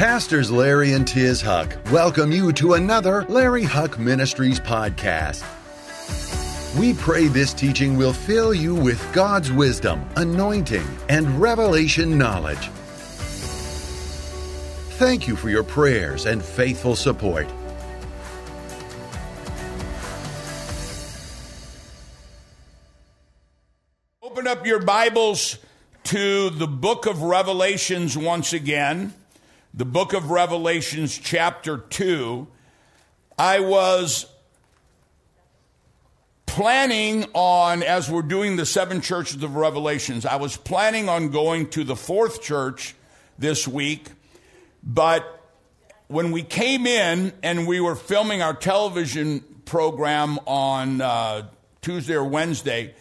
Pastors Larry and Tiz Huch welcome you to another Larry Huch Ministries podcast. We pray this teaching will fill you with God's wisdom, anointing, and revelation knowledge. Thank you for your prayers and faithful support. Open up your Bibles to the book of Revelations once again, the book of Revelations, chapter 2. I was planning on, as we're doing the seven churches of Revelations, I was planning on going to the fourth church this week, but when we came in and we were filming our television program on uh, Tuesday or Wednesday,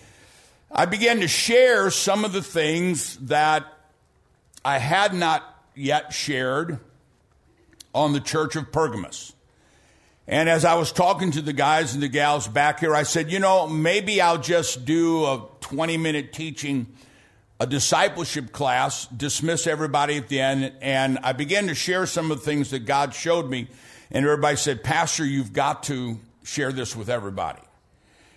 I began to share some of the things that I had not yet shared on the church of Pergamos. And as I was talking to the guys and the gals back here, I said, you know, maybe I'll just do a 20 minute teaching, a discipleship class, dismiss everybody at the end. And I began to share some of the things that God showed me. And everybody said, Pastor, you've got to share this with everybody.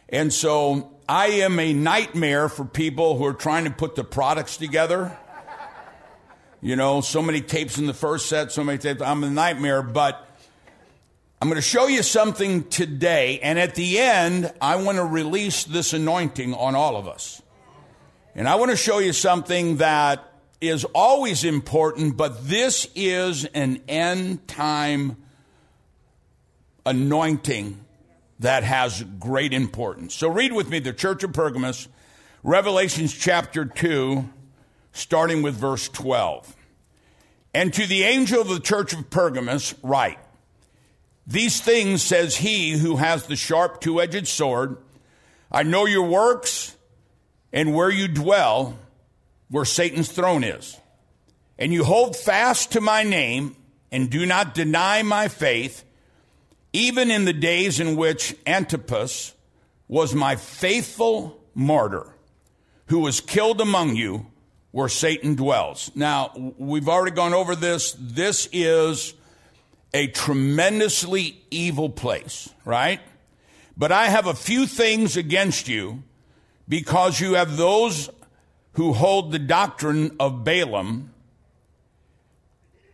And so I am a nightmare for people who are trying to put the products together. You know, so many tapes in the first set, so many tapes. I'm a nightmare, but I'm going to show you something today. And at the end, I want to release this anointing on all of us. And I want to show you something that is always important, but this is an end time anointing that has great importance. So read with me the Church of Pergamos, Revelations chapter 2, starting with verse 12. And to the angel of the church of Pergamos, write, These things says he who has the sharp two edged sword. I know your works and where you dwell, where Satan's throne is. And you hold fast to my name and do not deny my faith even in the days in which Antipas was my faithful martyr, who was killed among you where Satan dwells. Now, we've already gone over this. This is a tremendously evil place, right? But I have a few things against you because you have those who hold the doctrine of Balaam,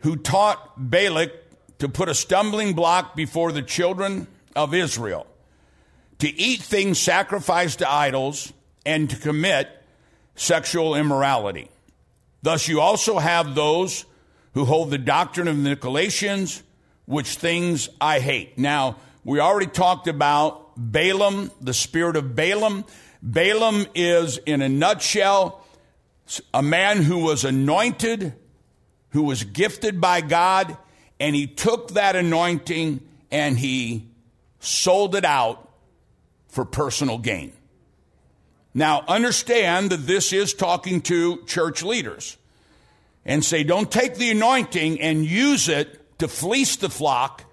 who taught Balak to put a stumbling block before the children of Israel, to eat things sacrificed to idols, and to commit sexual immorality. Thus, you also have those who hold the doctrine of the Nicolaitans, which things I hate. Now, we already talked about Balaam, the spirit of Balaam. Balaam is, in a nutshell, a man who was anointed, who was gifted by God and he took that anointing and he sold it out for personal gain. Now, understand that this is talking to church leaders and say, don't take the anointing and use it to fleece the flock.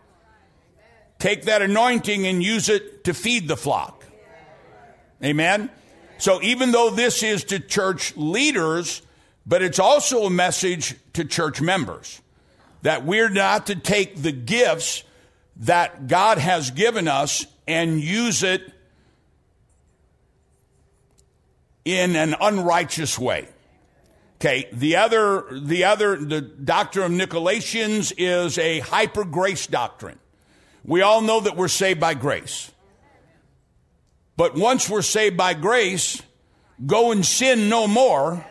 Take that anointing and use it to feed the flock. Amen? So, even though this is to church leaders, but it's also a message to church members that we're not to take the gifts that God has given us and use it in an unrighteous way. Okay, the other, the other, the doctrine of Nicolaitans is a hyper grace doctrine. We all know that we're saved by grace. But once we're saved by grace, go and sin no more.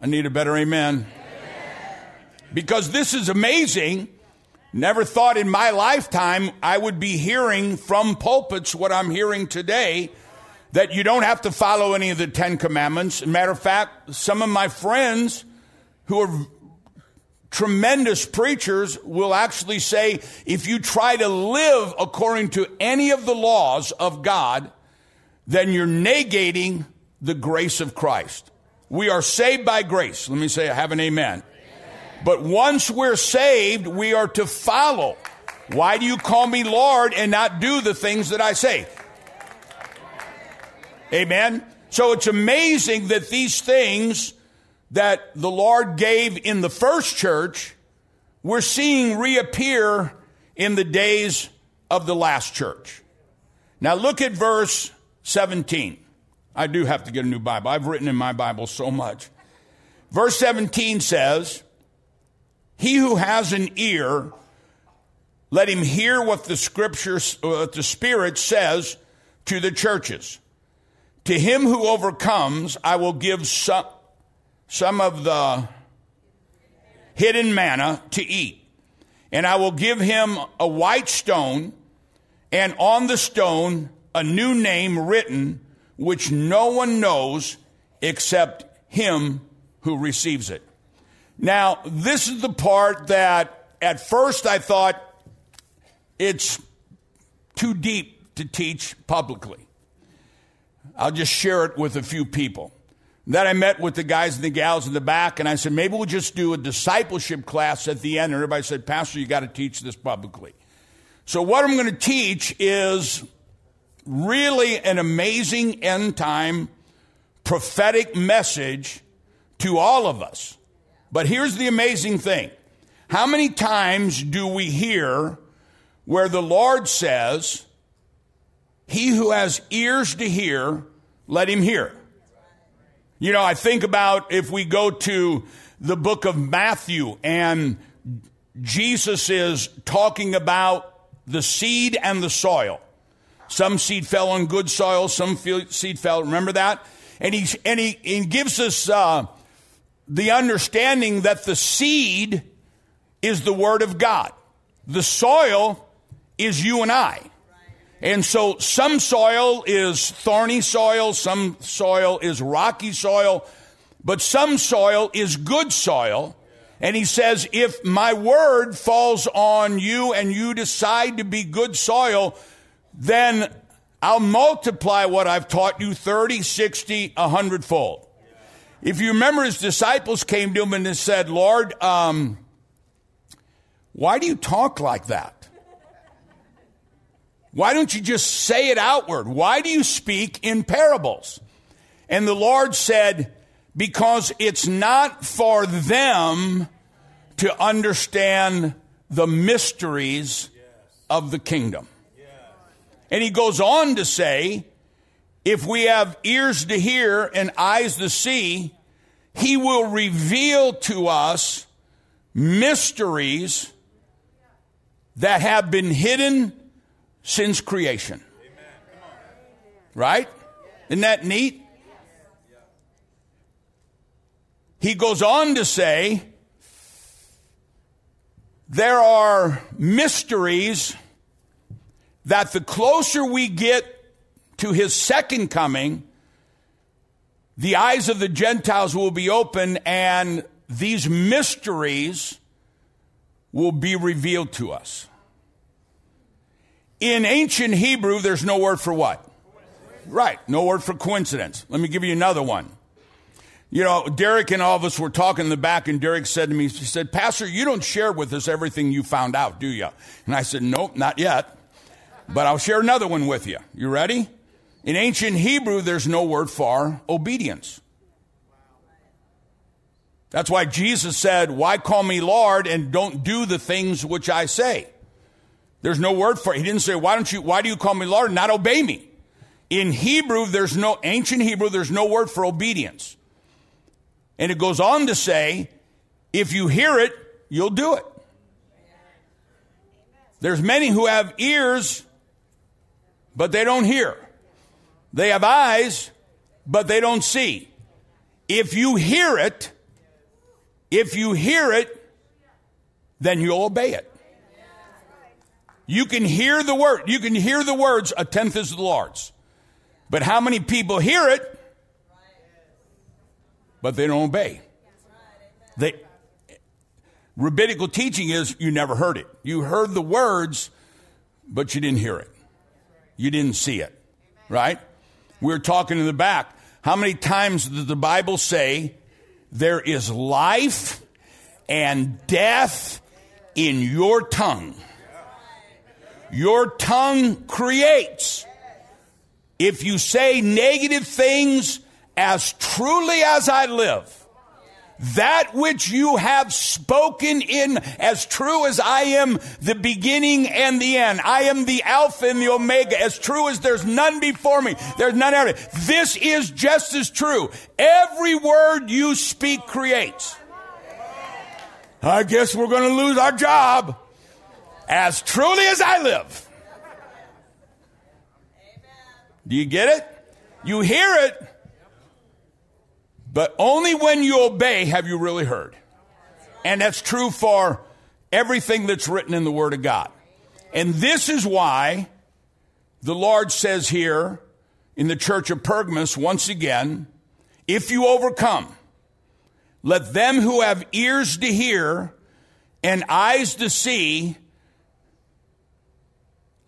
I need a better amen. Because this is amazing. Never thought in my lifetime I would be hearing from pulpits what I'm hearing today that you don't have to follow any of the Ten Commandments. matter of fact, some of my friends who are tremendous preachers will actually say if you try to live according to any of the laws of God, then you're negating the grace of Christ. We are saved by grace. Let me say, I have an amen. But once we're saved, we are to follow. Why do you call me Lord and not do the things that I say? Amen. So it's amazing that these things that the Lord gave in the first church we're seeing reappear in the days of the last church. Now look at verse 17. I do have to get a new Bible. I've written in my Bible so much. Verse 17 says, He who has an ear, let him hear what the scripture, what the Spirit says to the churches. To him who overcomes, I will give some, some of the hidden manna to eat. And I will give him a white stone, and on the stone a new name written, which no one knows except him who receives it. Now, this is the part that at first I thought it's too deep to teach publicly. I'll just share it with a few people. Then I met with the guys and the gals in the back, and I said, maybe we'll just do a discipleship class at the end. And everybody said, Pastor, you got to teach this publicly. So, what I'm going to teach is really an amazing end time prophetic message to all of us. But here's the amazing thing how many times do we hear where the Lord says, He who has ears to hear, let him hear? You know, I think about if we go to the book of Matthew and Jesus is talking about the seed and the soil. Some seed fell on good soil, some seed fell, remember that? And he, and he, he gives us uh, the understanding that the seed is the Word of God. The soil is you and I. And so some soil is thorny soil, some soil is rocky soil, but some soil is good soil. And he says, if my word falls on you and you decide to be good soil, then I'll multiply what I've taught you 30, 60, 100 fold. If you remember, his disciples came to him and said, Lord, um, why do you talk like that? Why don't you just say it outward? Why do you speak in parables? And the Lord said, Because it's not for them to understand the mysteries of the kingdom. And he goes on to say, if we have ears to hear and eyes to see, he will reveal to us mysteries that have been hidden since creation. Right? Isn't that neat? He goes on to say, there are mysteries that the closer we get to his second coming, the eyes of the Gentiles will be open and these mysteries will be revealed to us. In ancient Hebrew, there's no word for what? Right, no word for coincidence. Let me give you another one. You know, Derek and all of us were talking in the back, and Derek said to me, he said, Pastor, you don't share with us everything you found out, do you? And I said, Nope, not yet. But I'll share another one with you. You ready? In ancient Hebrew, there's no word for obedience. That's why Jesus said, Why call me Lord and don't do the things which I say? There's no word for it. He didn't say, why don't you, why do you call me Lord not obey me? In Hebrew, there's no, ancient Hebrew, there's no word for obedience. And it goes on to say, if you hear it, you'll do it. There's many who have ears, but they don't hear. They have eyes, but they don't see. If you hear it, if you hear it, then you'll obey it. You can hear the word. You can hear the words, a tenth is the Lord's. But how many people hear it, but they don't obey? They, rabbinical teaching is you never heard it. You heard the words, but you didn't hear it. You didn't see it. Right? We are talking in the back. How many times does the Bible say there is life and death in your tongue? Your tongue creates. If you say negative things as truly as I live, that which you have spoken in as true as I am the beginning and the end. I am the Alpha and the Omega, as true as there's none before me. There's none after. This is just as true. Every word you speak creates. I guess we're going to lose our job as truly as I live. Do you get it? You hear it, but only when you obey have you really heard. And that's true for everything that's written in the Word of God. And this is why the Lord says here in the church of Pergamos, once again, if you overcome, let them who have ears to hear and eyes to see,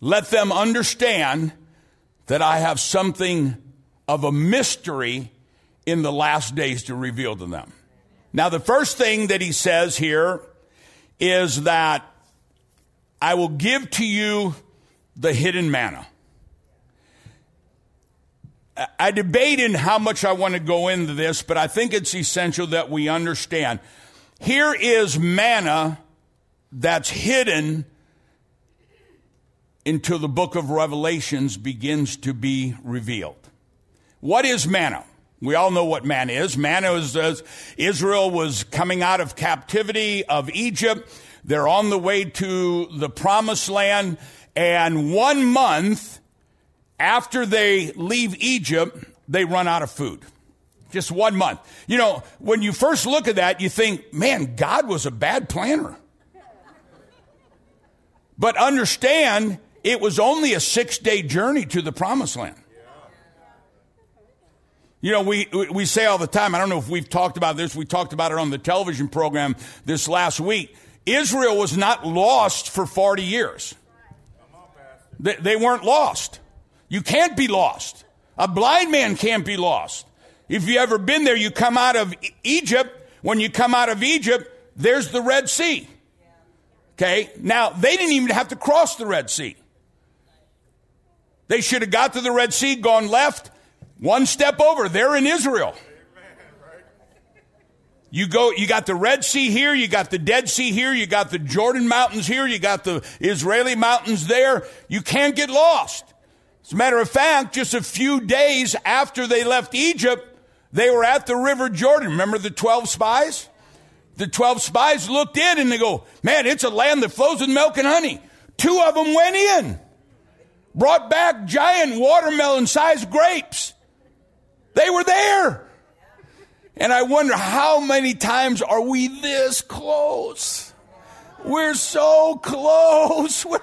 let them understand that I have something of a mystery in the last days to reveal to them. Now, the first thing that he says here is that I will give to you the hidden manna. I debate in how much I want to go into this, but I think it's essential that we understand. Here is manna that's hidden until the book of Revelations begins to be revealed. What is manna? We all know what manna is. Manna is Israel was coming out of captivity of Egypt. They're on the way to the promised land. And one month after they leave Egypt, they run out of food. Just one month. You know, when you first look at that, you think, man, God was a bad planner. But understand, it was only a six day journey to the promised land. You know, we, we say all the time, I don't know if we've talked about this, we talked about it on the television program this last week. Israel was not lost for 40 years. They, they weren't lost. You can't be lost. A blind man can't be lost. If you ever been there, you come out of Egypt. When you come out of Egypt, there's the Red Sea. Okay. Now, they didn't even have to cross the Red Sea. They should have got to the Red Sea, gone left, one step over, they're in Israel. You go, you got the Red Sea here, you got the Dead Sea here, you got the Jordan Mountains here, you got the Israeli mountains there. You can't get lost. As a matter of fact, just a few days after they left Egypt, they were at the River Jordan. Remember the 12 spies? The 12 spies looked in and they go, man, it's a land that flows with milk and honey. Two of them went in, brought back giant watermelon sized grapes. They were there. And I wonder how many times are we this close? We're so close. We're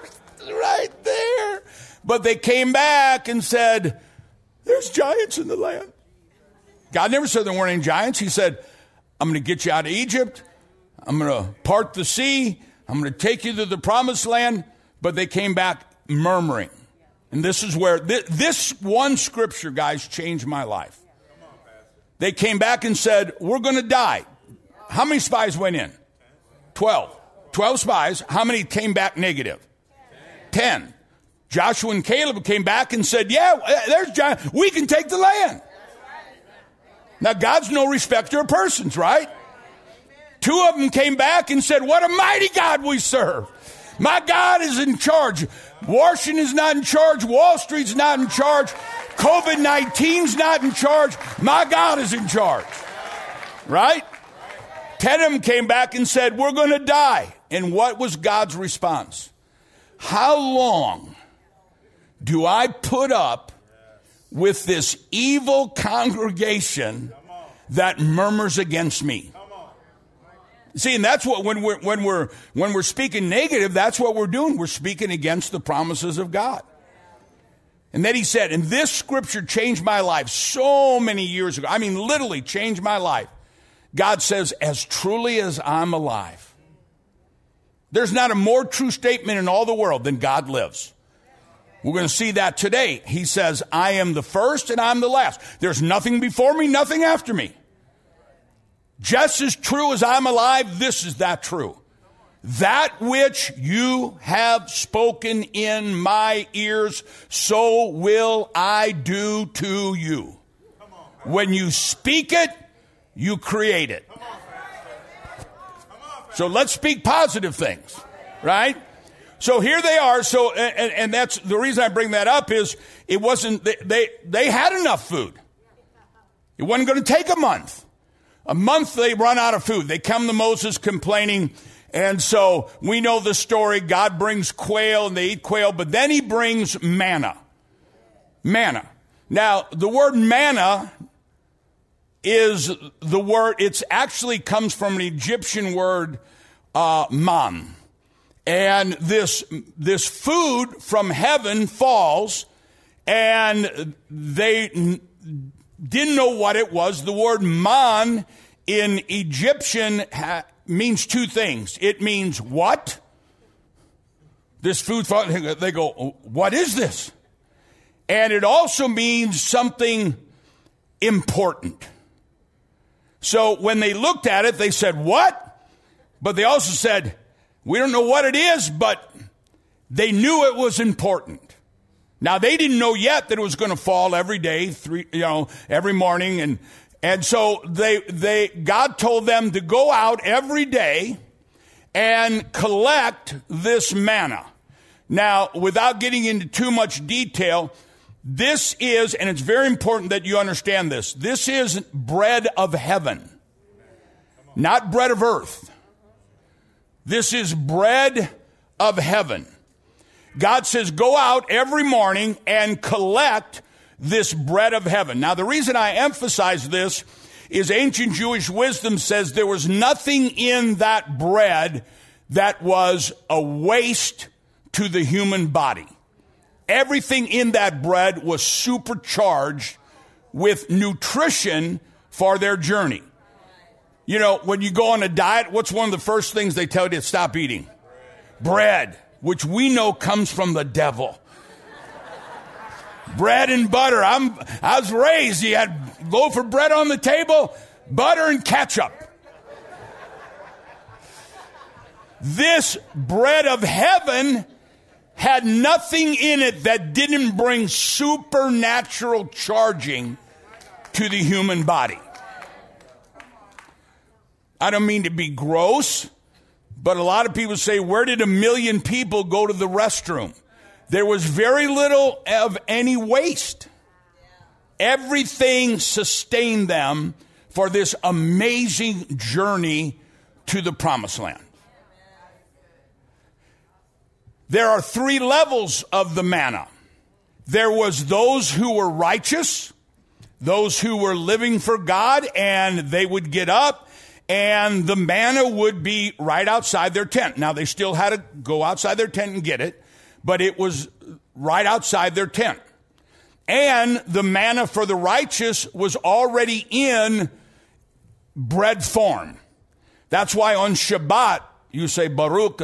right there. But they came back and said, There's giants in the land. God never said there weren't any giants. He said, I'm going to get you out of Egypt. I'm going to part the sea. I'm going to take you to the promised land. But they came back murmuring. And this is where this one scripture, guys, changed my life. They came back and said, We're going to die. How many spies went in? 12. 12 spies. How many came back negative? 10. Joshua and Caleb came back and said, Yeah, uh, there's John. We can take the land. Now, God's no respecter of persons, right? Two of them came back and said, What a mighty God we serve. My God is in charge. Washington is not in charge. Wall Street's not in charge. COVID 19's not in charge. My God is in charge. Right? Ten came back and said, We're going to die. And what was God's response? How long do I put up with this evil congregation that murmurs against me? See, and that's what when we're when we're when we're speaking negative, that's what we're doing. We're speaking against the promises of God. And then he said, and this scripture changed my life so many years ago. I mean, literally changed my life. God says, as truly as I'm alive. There's not a more true statement in all the world than God lives. We're going to see that today. He says, I am the first and I'm the last. There's nothing before me, nothing after me. Just as true as I'm alive, this is that true. That which you have spoken in my ears, so will I do to you. When you speak it, you create it. So let's speak positive things, right? So here they are. So, and, and that's the reason I bring that up is it wasn't, they, they, they had enough food. It wasn't going to take a month. A month they run out of food. They come to Moses complaining. And so we know the story. God brings quail and they eat quail, but then he brings manna. Manna. Now, the word manna is the word, it's actually comes from an Egyptian word, uh, man. And this, this food from heaven falls and they didn't know what it was. The word man in Egyptian ha- means two things. It means what? This food, they go, what is this? And it also means something important. So when they looked at it, they said, what? But they also said, we don't know what it is, but they knew it was important. Now they didn't know yet that it was going to fall every day, three, you know, every morning, and and so they they God told them to go out every day and collect this manna. Now, without getting into too much detail, this is, and it's very important that you understand this. This is bread of heaven, not bread of earth. This is bread of heaven. God says, go out every morning and collect this bread of heaven. Now, the reason I emphasize this is ancient Jewish wisdom says there was nothing in that bread that was a waste to the human body. Everything in that bread was supercharged with nutrition for their journey. You know, when you go on a diet, what's one of the first things they tell you to stop eating? Bread which we know comes from the devil. bread and butter. I'm, I was raised, you had loaf of bread on the table, butter and ketchup. This bread of heaven had nothing in it that didn't bring supernatural charging to the human body. I don't mean to be gross, but a lot of people say, where did a million people go to the restroom? There was very little of any waste. Everything sustained them for this amazing journey to the promised land. There are three levels of the manna. There was those who were righteous, those who were living for God, and they would get up and the manna would be right outside their tent. Now, they still had to go outside their tent and get it, but it was right outside their tent. And the manna for the righteous was already in bread form. That's why on Shabbat, you say, Baruch.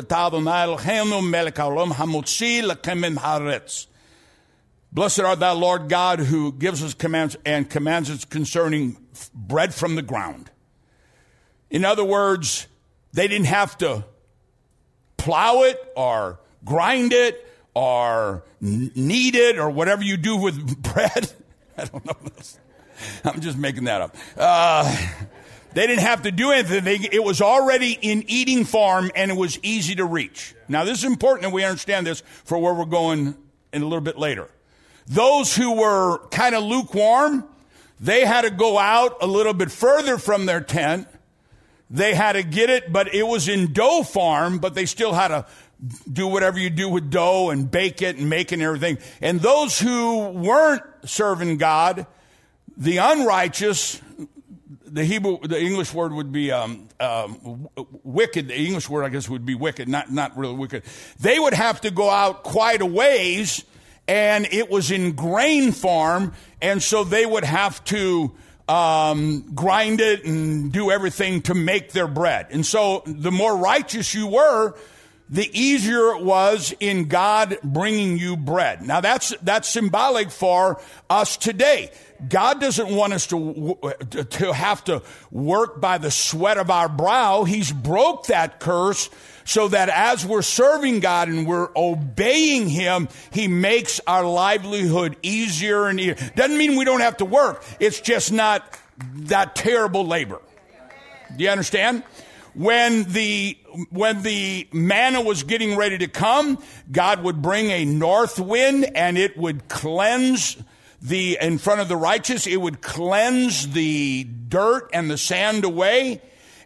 Blessed art thou, Lord God, who gives us commands and commands us concerning bread from the ground. In other words, they didn't have to plow it or grind it or knead it or whatever you do with bread. I don't know. I'm just making that up. Uh, they didn't have to do anything. They, it was already in eating form and it was easy to reach. Now, this is important and we understand this for where we're going in a little bit later. Those who were kind of lukewarm, they had to go out a little bit further from their tent they had to get it, but it was in dough farm, but they still had to do whatever you do with dough and bake it and make it and everything. And those who weren't serving God, the unrighteous, the Hebrew, the English word would be um, um, wicked. The English word, I guess, would be wicked, not not really wicked. They would have to go out quite a ways, and it was in grain farm, and so they would have to um, grind it and do everything to make their bread. And so the more righteous you were, the easier it was in God bringing you bread. Now that's, that's symbolic for us today. God doesn't want us to, to have to work by the sweat of our brow. He's broke that curse so that as we're serving God and we're obeying Him, He makes our livelihood easier and easier. Doesn't mean we don't have to work. It's just not that terrible labor. Do you understand? when the when the manna was getting ready to come, God would bring a north wind and it would cleanse the in front of the righteous, it would cleanse the dirt and the sand away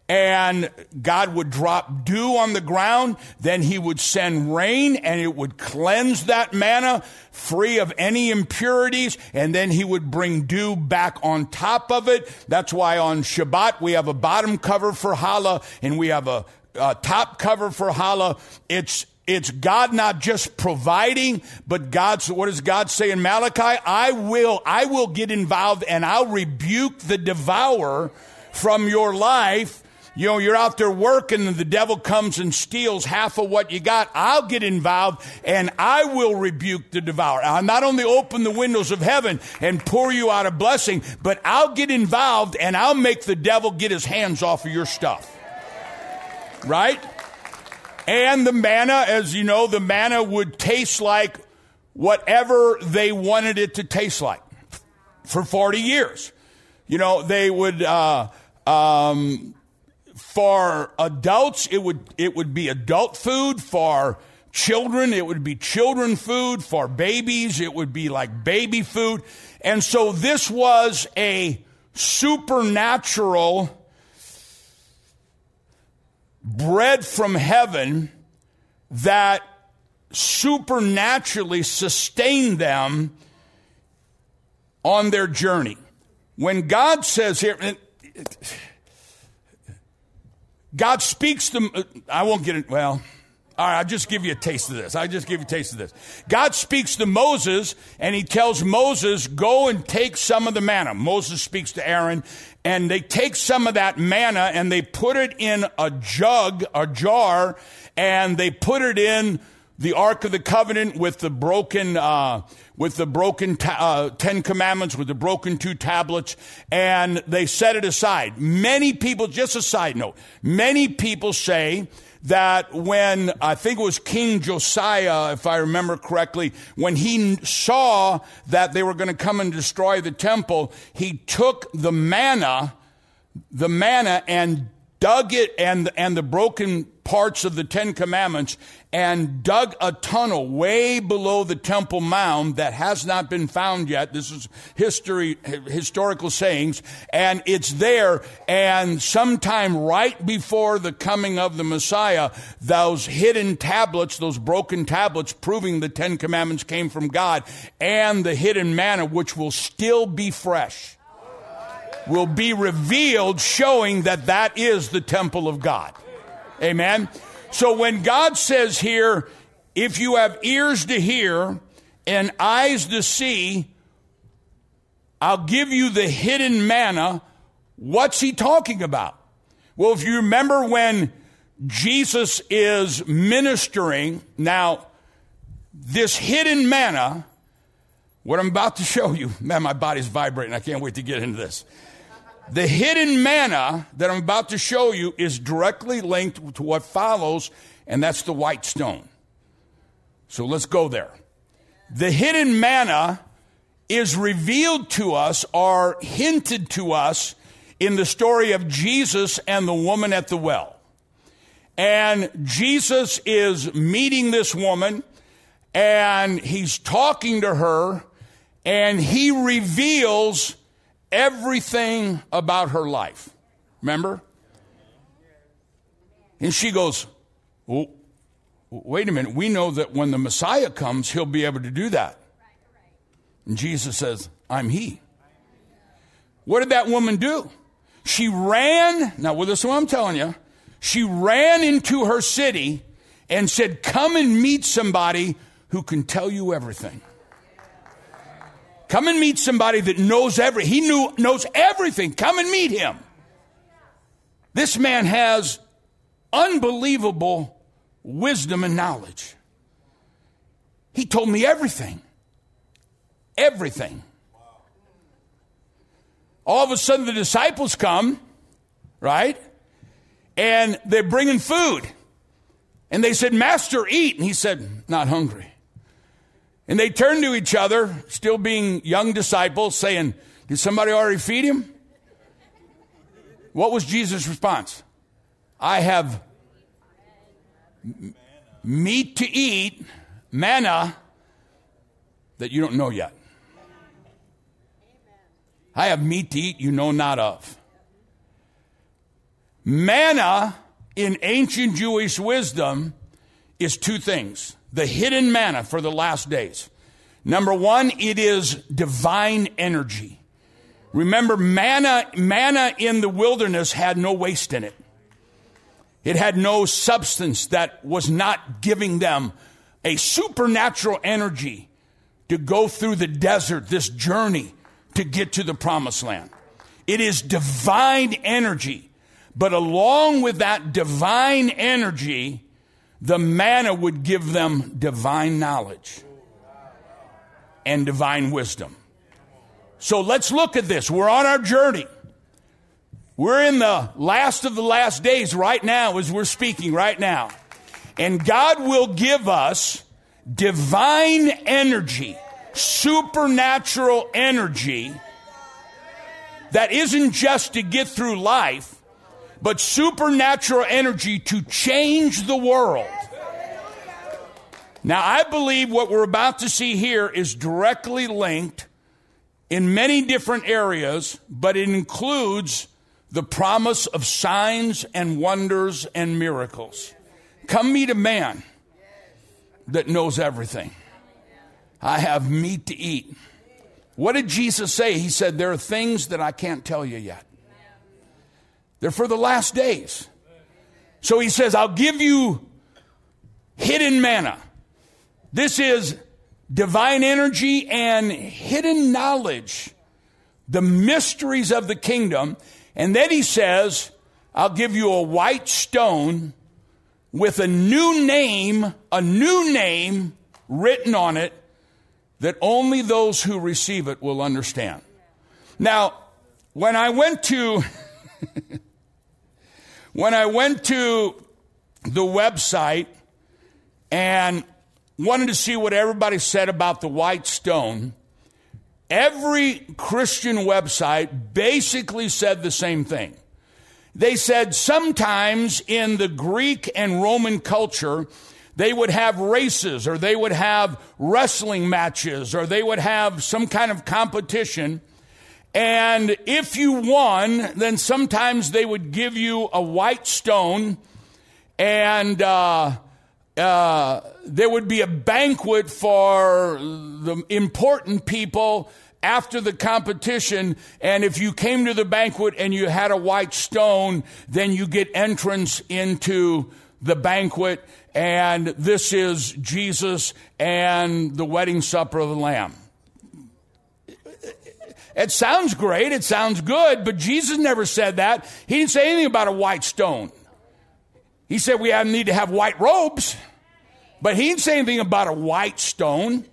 and God would drop dew on the ground. Then he would send rain and it would cleanse that manna free of any impurities. And then he would bring dew back on top of it. That's why on Shabbat we have a bottom cover for challah and we have a, a top cover for challah. It's it's God not just providing, but God's, what does God say in Malachi? I will, I will get involved and I'll rebuke the devourer from your life you know, you're out there working and the devil comes and steals half of what you got. I'll get involved and I will rebuke the devourer. I'll not only open the windows of heaven and pour you out a blessing, but I'll get involved and I'll make the devil get his hands off of your stuff. Right? And the manna, as you know, the manna would taste like whatever they wanted it to taste like for 40 years. You know, they would, uh, um, for adults, it would, it would be adult food. For children, it would be children food. For babies, it would be like baby food. And so this was a supernatural bread from heaven that supernaturally sustained them on their journey. When God says here, God speaks to, I won't get it, well, all right, I'll just give you a taste of this. I'll just give you a taste of this. God speaks to Moses and he tells Moses, go and take some of the manna. Moses speaks to Aaron and they take some of that manna and they put it in a jug, a jar, and they put it in the Ark of the Covenant with the broken, uh, with the broken ta- uh, Ten Commandments, with the broken two tablets, and they set it aside. Many people, just a side note, many people say that when I think it was King Josiah, if I remember correctly, when he saw that they were going to come and destroy the temple, he took the manna, the manna, and dug it and, and the broken parts of the Ten Commandments and dug a tunnel way below the Temple Mount that has not been found yet. This is history, historical sayings, and it's there. And sometime right before the coming of the Messiah, those hidden tablets, those broken tablets proving the Ten Commandments came from God, and the hidden manna, which will still be fresh will be revealed, showing that that is the temple of God. Amen. So when God says here, if you have ears to hear and eyes to see, I'll give you the hidden manna. What's he talking about? Well, if you remember when Jesus is ministering, now, this hidden manna, what I'm about to show you, man, my body's vibrating. I can't wait to get into this. The hidden manna that I'm about to show you is directly linked to what follows, and that's the white stone. So let's go there. The hidden manna is revealed to us or hinted to us in the story of Jesus and the woman at the well. And Jesus is meeting this woman and he's talking to her and he reveals everything about her life. Remember? And she goes, wait a minute. We know that when the Messiah comes, he'll be able to do that. And Jesus says, I'm he. What did that woman do? She ran. Now, well, this is what I'm telling you. She ran into her city and said, Come and meet somebody who can tell you everything. Come and meet somebody that knows every. He knew knows everything. Come and meet him. This man has unbelievable wisdom and knowledge. He told me everything. Everything. All of a sudden, the disciples come, right? And they're bringing food. And they said, Master, eat. And he said, Not hungry. And they turned to each other, still being young disciples, saying, Did somebody already feed him? What was Jesus' response? I have meat to eat, manna, that you don't know yet. I have meat to eat you know not of. Manna in ancient Jewish wisdom is two things the hidden manna for the last days. Number one, it is divine energy. Remember, manna, manna in the wilderness had no waste in it. It had no substance that was not giving them a supernatural energy to go through the desert, this journey to get to the promised land. It is divine energy. But along with that divine energy, the manna would give them divine knowledge and divine wisdom. So let's look at this. We're on our journey. We're in the last of the last days right now as we're speaking right now. And God will give us divine energy, supernatural energy that isn't just to get through life, but supernatural energy to change the world. Now, I believe what we're about to see here is directly linked in many different areas, but it includes the promise of signs and wonders and miracles. Come meet a man that knows everything. I have meat to eat. What did Jesus say? He said, There are things that I can't tell you yet. They're for the last days. So he says, I'll give you hidden manna. This is divine energy and hidden knowledge, the mysteries of the kingdom. And then he says, I'll give you a white stone with a new name, a new name written on it that only those who receive it will understand. Now, when I went to when I went to the website and wanted to see what everybody said about the white stone, every Christian website basically said the same thing. They said sometimes in the Greek and Roman culture, they would have races or they would have wrestling matches or they would have some kind of competition. And if you won, then sometimes they would give you a white stone and uh, uh, there would be a banquet for the important people after the competition. And if you came to the banquet and you had a white stone, then you get entrance into the banquet. And this is Jesus and the wedding supper of the Lamb. It sounds great. It sounds good, but Jesus never said that. He didn't say anything about a white stone. He said we need to have white robes, but he didn't say anything about a white stone.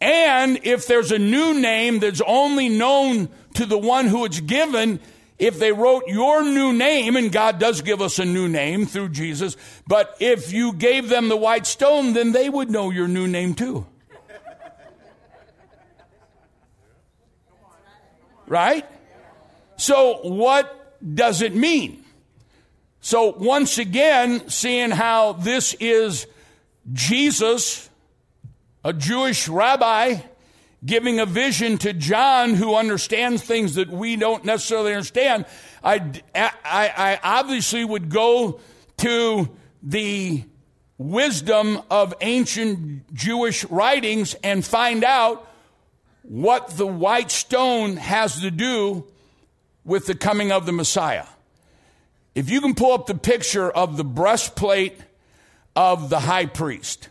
And if there's a new name that's only known to the one who it's given, if they wrote your new name, and God does give us a new name through Jesus, but if you gave them the white stone, then they would know your new name too. Right? So, what does it mean? So, once again, seeing how this is Jesus, a Jewish rabbi, giving a vision to John who understands things that we don't necessarily understand, I, I, I obviously would go to the wisdom of ancient Jewish writings and find out what the white stone has to do with the coming of the Messiah. If you can pull up the picture of the breastplate of the high priest,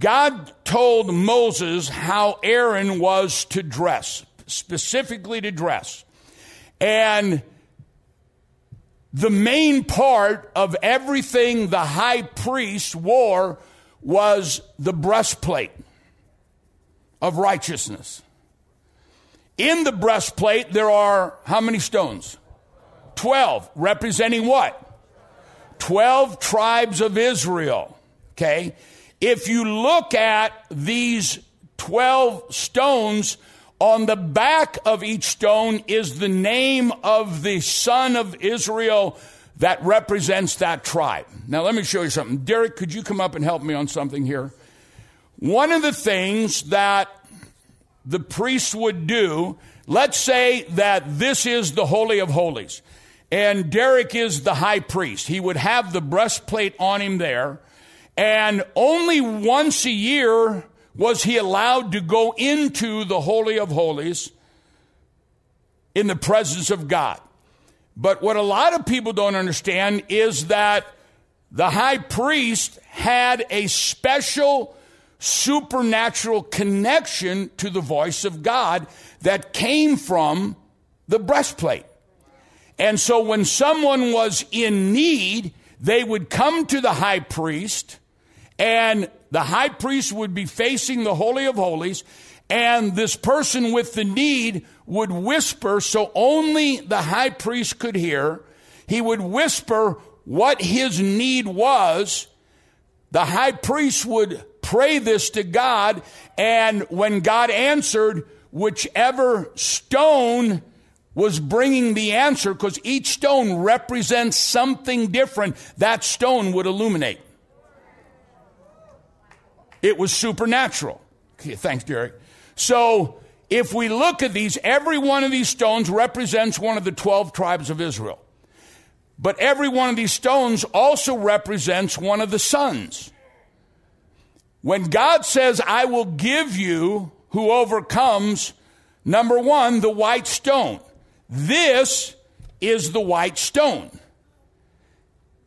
God told Moses how Aaron was to dress, specifically to dress. And the main part of everything the high priest wore was the breastplate of righteousness. In the breastplate, there are how many stones? Twelve, representing what? Twelve tribes of Israel. Okay? If you look at these 12 stones, on the back of each stone is the name of the son of Israel that represents that tribe. Now, let me show you something. Derek, could you come up and help me on something here? One of the things that the priest would do, let's say that this is the Holy of Holies, and Derek is the high priest. He would have the breastplate on him there, and only once a year was he allowed to go into the Holy of Holies in the presence of God. But what a lot of people don't understand is that the high priest had a special supernatural connection to the voice of God that came from the breastplate. And so when someone was in need, they would come to the high priest, and the high priest would be facing the Holy of Holies, and this person with the need would whisper so only the high priest could hear. He would whisper what his need was. The high priest would pray this to God, and when God answered, whichever stone was bringing the answer, because each stone represents something different, that stone would illuminate. It was supernatural. Okay, thanks, Derek. So, if we look at these, every one of these stones represents one of the 12 tribes of Israel. But every one of these stones also represents one of the sons. When God says, I will give you who overcomes, number one, the white stone. This is the white stone.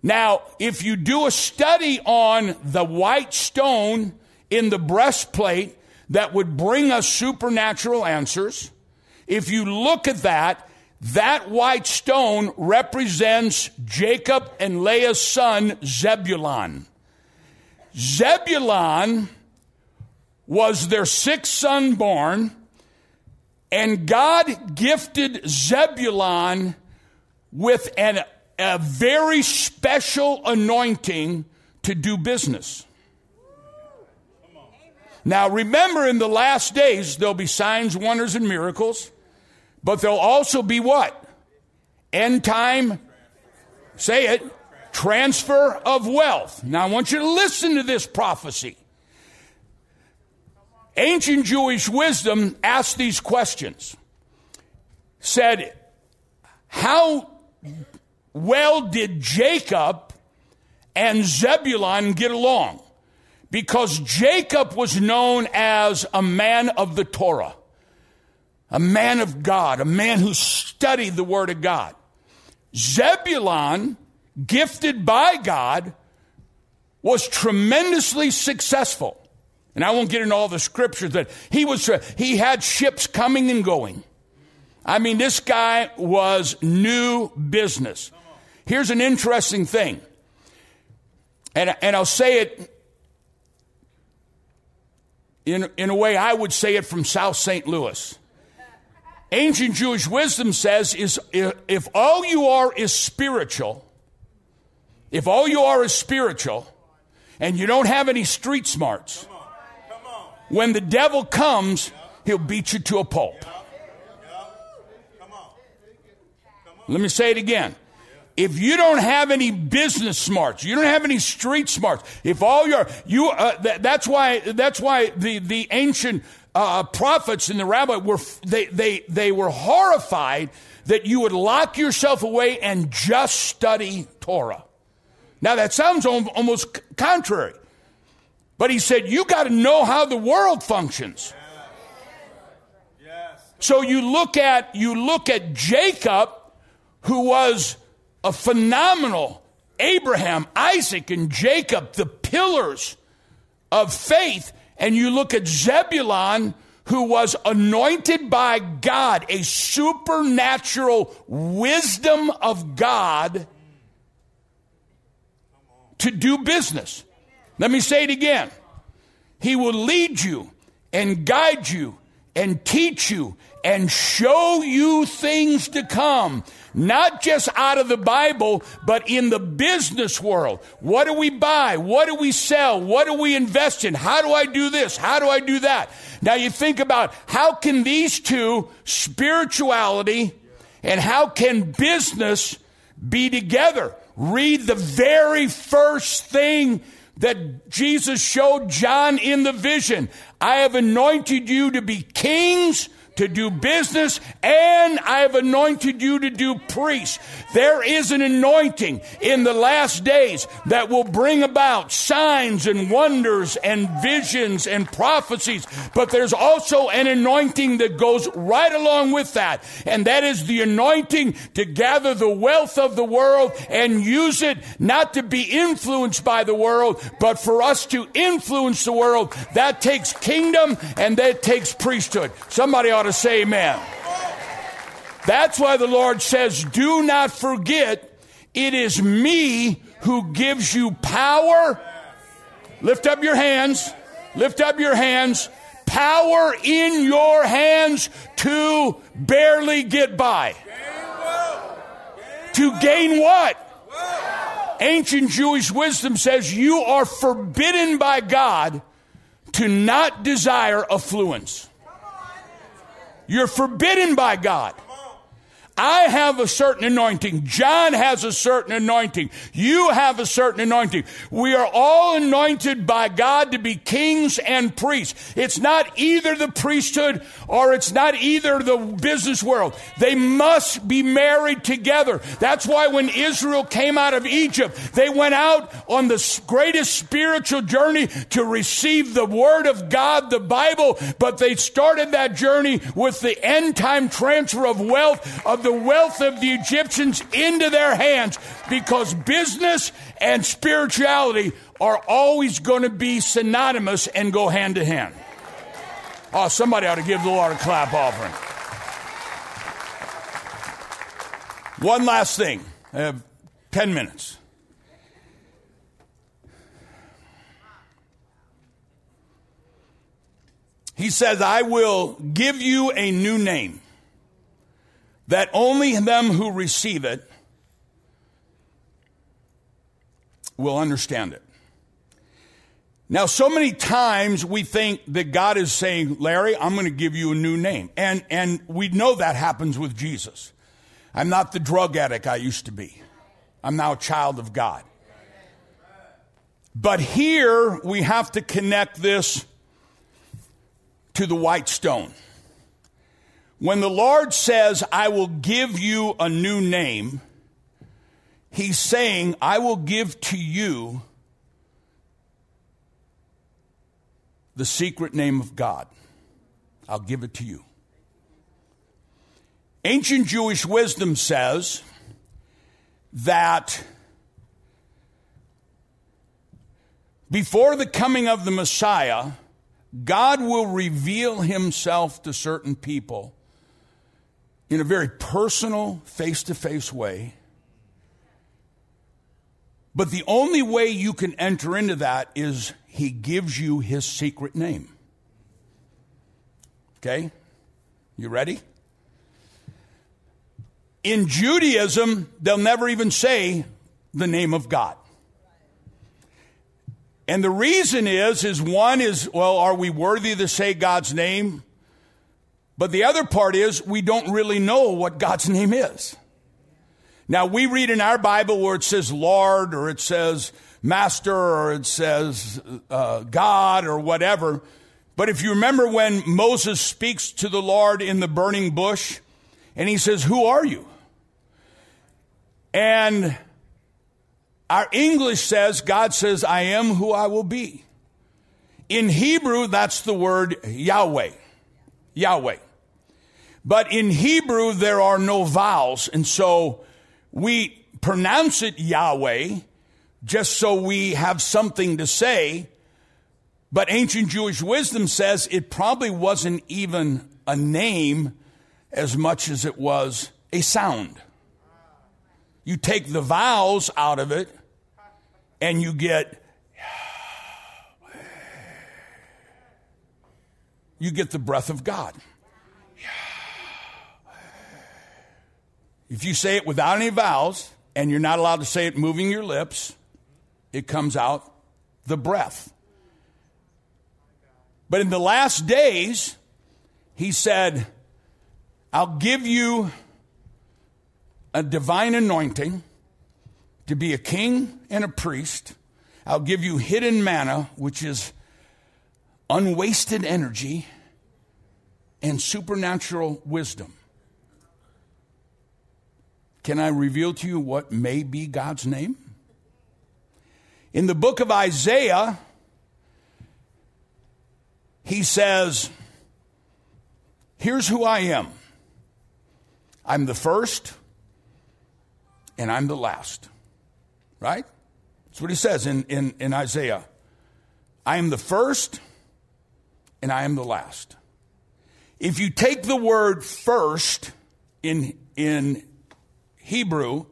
Now, if you do a study on the white stone in the breastplate that would bring us supernatural answers, if you look at that, that white stone represents Jacob and Leah's son, Zebulon. Zebulon was their sixth son born, and God gifted Zebulon with an, a very special anointing to do business. Now, remember, in the last days, there'll be signs, wonders, and miracles, but there'll also be what? End time, say it, transfer of wealth. Now, I want you to listen to this prophecy. Ancient Jewish wisdom asked these questions. Said, How well did Jacob and Zebulun get along? Because Jacob was known as a man of the Torah, a man of God, a man who studied the Word of God. Zebulun gifted by God, was tremendously successful. And I won't get into all the scriptures that he was, he had ships coming and going. I mean, this guy was new business. Here's an interesting thing. And, and I'll say it in, in a way I would say it from South St. Louis. Ancient Jewish wisdom says is if all you are is spiritual, if all you are is spiritual and you don't have any street smarts, when the devil comes, he'll beat you to a pulp. Let me say it again. If you don't have any business smarts, you don't have any street smarts. If all your you uh, th- that's why that's why the the ancient uh, prophets and the rabbi were they they they were horrified that you would lock yourself away and just study Torah. Now, that sounds almost contrary. But he said, You got to know how the world functions. So you look at you look at Jacob, who was a phenomenal Abraham, Isaac, and Jacob, the pillars of faith, and you look at Zebulon, who was anointed by God, a supernatural wisdom of God to do business. Let me say it again. He will lead you and guide you and teach you and show you things to come, not just out of the Bible, but in the business world. What do we buy? What do we sell? What do we invest in? How do I do this? How do I do that? Now you think about how can these two, spirituality and how can business be together? Read the very first thing that Jesus showed John in the vision. I have anointed you to be kings to do business, and I have anointed you to do priest. There is an anointing in the last days that will bring about signs and wonders and visions and prophecies, but there's also an anointing that goes right along with that, and that is the anointing to gather the wealth of the world and use it not to be influenced by the world, but for us to influence the world. That takes kingdom and that takes priesthood. Somebody ought to say amen. That's why the Lord says, Do not forget, it is me who gives you power. Lift up your hands. Lift up your hands. Power in your hands to barely get by. To gain what? Ancient Jewish wisdom says you are forbidden by God to not desire affluence. You're forbidden by God. I have a certain anointing. John has a certain anointing. You have a certain anointing. We are all anointed by God to be kings and priests. It's not either the priesthood or it's not either the business world. They must be married together. That's why when Israel came out of Egypt, they went out on the greatest spiritual journey to receive the Word of God, the Bible, but they started that journey with the end time transfer of wealth of the wealth of the Egyptians into their hands because business and spirituality are always going to be synonymous and go hand to hand. Oh, somebody ought to give the Lord a clap offering. One last thing. I have 10 minutes. He says, I will give you a new name that only them who receive it will understand it. Now, so many times we think that God is saying, Larry, I'm going to give you a new name. And, and we know that happens with Jesus. I'm not the drug addict I used to be. I'm now a child of God. But here we have to connect this to the white stone. When the Lord says, I will give you a new name, He's saying, I will give to you the secret name of God. I'll give it to you. Ancient Jewish wisdom says that before the coming of the Messiah, God will reveal himself to certain people in a very personal, face to face way. But the only way you can enter into that is he gives you his secret name. Okay? You ready? In Judaism, they'll never even say the name of God. And the reason is, is one is, well, are we worthy to say God's name? But the other part is we don't really know what God's name is. Now we read in our Bible where it says Lord or it says Master or it says uh, God or whatever. But if you remember when Moses speaks to the Lord in the burning bush and he says, Who are you? And our English says, God says, I am who I will be. In Hebrew, that's the word Yahweh. Yahweh. But in Hebrew, there are no vowels. And so we pronounce it Yahweh just so we have something to say. But ancient Jewish wisdom says it probably wasn't even a name as much as it was a sound. You take the vowels out of it and you get you get the breath of God. If you say it without any vowels, and you're not allowed to say it moving your lips, it comes out the breath. But in the last days, he said, I'll give you a divine anointing to be a king and a priest. I'll give you hidden manna, which is unwasted energy and supernatural wisdom. Can I reveal to you what may be God's name? In the book of Isaiah, he says, Here's who I am I'm the first and I'm the last. Right? That's what he says in, in, in Isaiah. I am the first and I am the last. If you take the word first in, in Hebrew,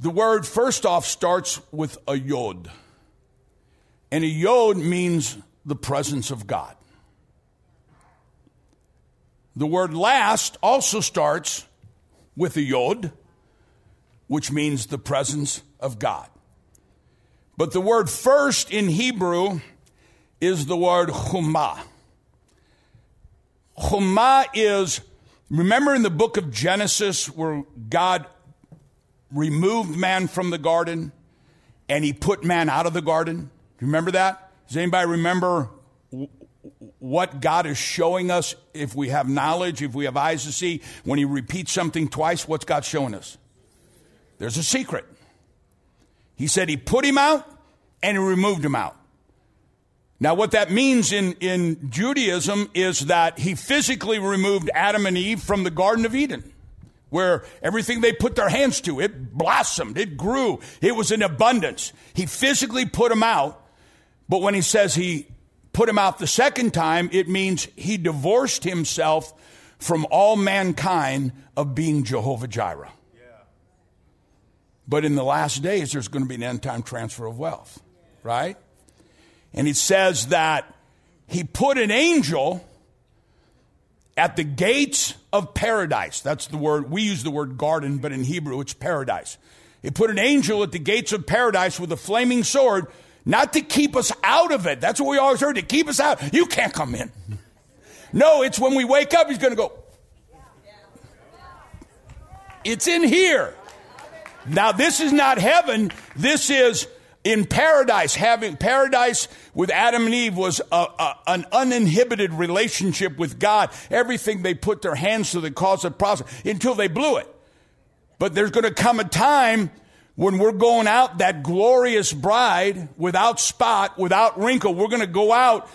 the word first off starts with a yod. And a yod means the presence of God. The word last also starts with a yod, which means the presence of God. But the word first in Hebrew is the word chumah. Chumah is, remember in the book of Genesis where God removed man from the garden and he put man out of the garden? Do you remember that? Does anybody remember what God is showing us if we have knowledge, if we have eyes to see? When he repeats something twice, what's God showing us? There's a secret. He said he put him out and he removed him out. Now, what that means in, in Judaism is that he physically removed Adam and Eve from the Garden of Eden, where everything they put their hands to, it blossomed, it grew, it was in abundance. He physically put them out, but when he says he put him out the second time, it means he divorced himself from all mankind of being Jehovah Jireh. But in the last days, there's going to be an end time transfer of wealth, right? And it says that he put an angel at the gates of paradise. That's the word, we use the word garden, but in Hebrew it's paradise. He put an angel at the gates of paradise with a flaming sword, not to keep us out of it. That's what we always heard, to keep us out. You can't come in. No, it's when we wake up, he's going to go. It's in here. Now, this is not heaven. This is in paradise. Having paradise with Adam and Eve was a, a, an uninhibited relationship with God. Everything they put their hands to, the cause of process until they blew it. But there's going to come a time when we're going out, that glorious bride, without spot, without wrinkle. We're going to go out.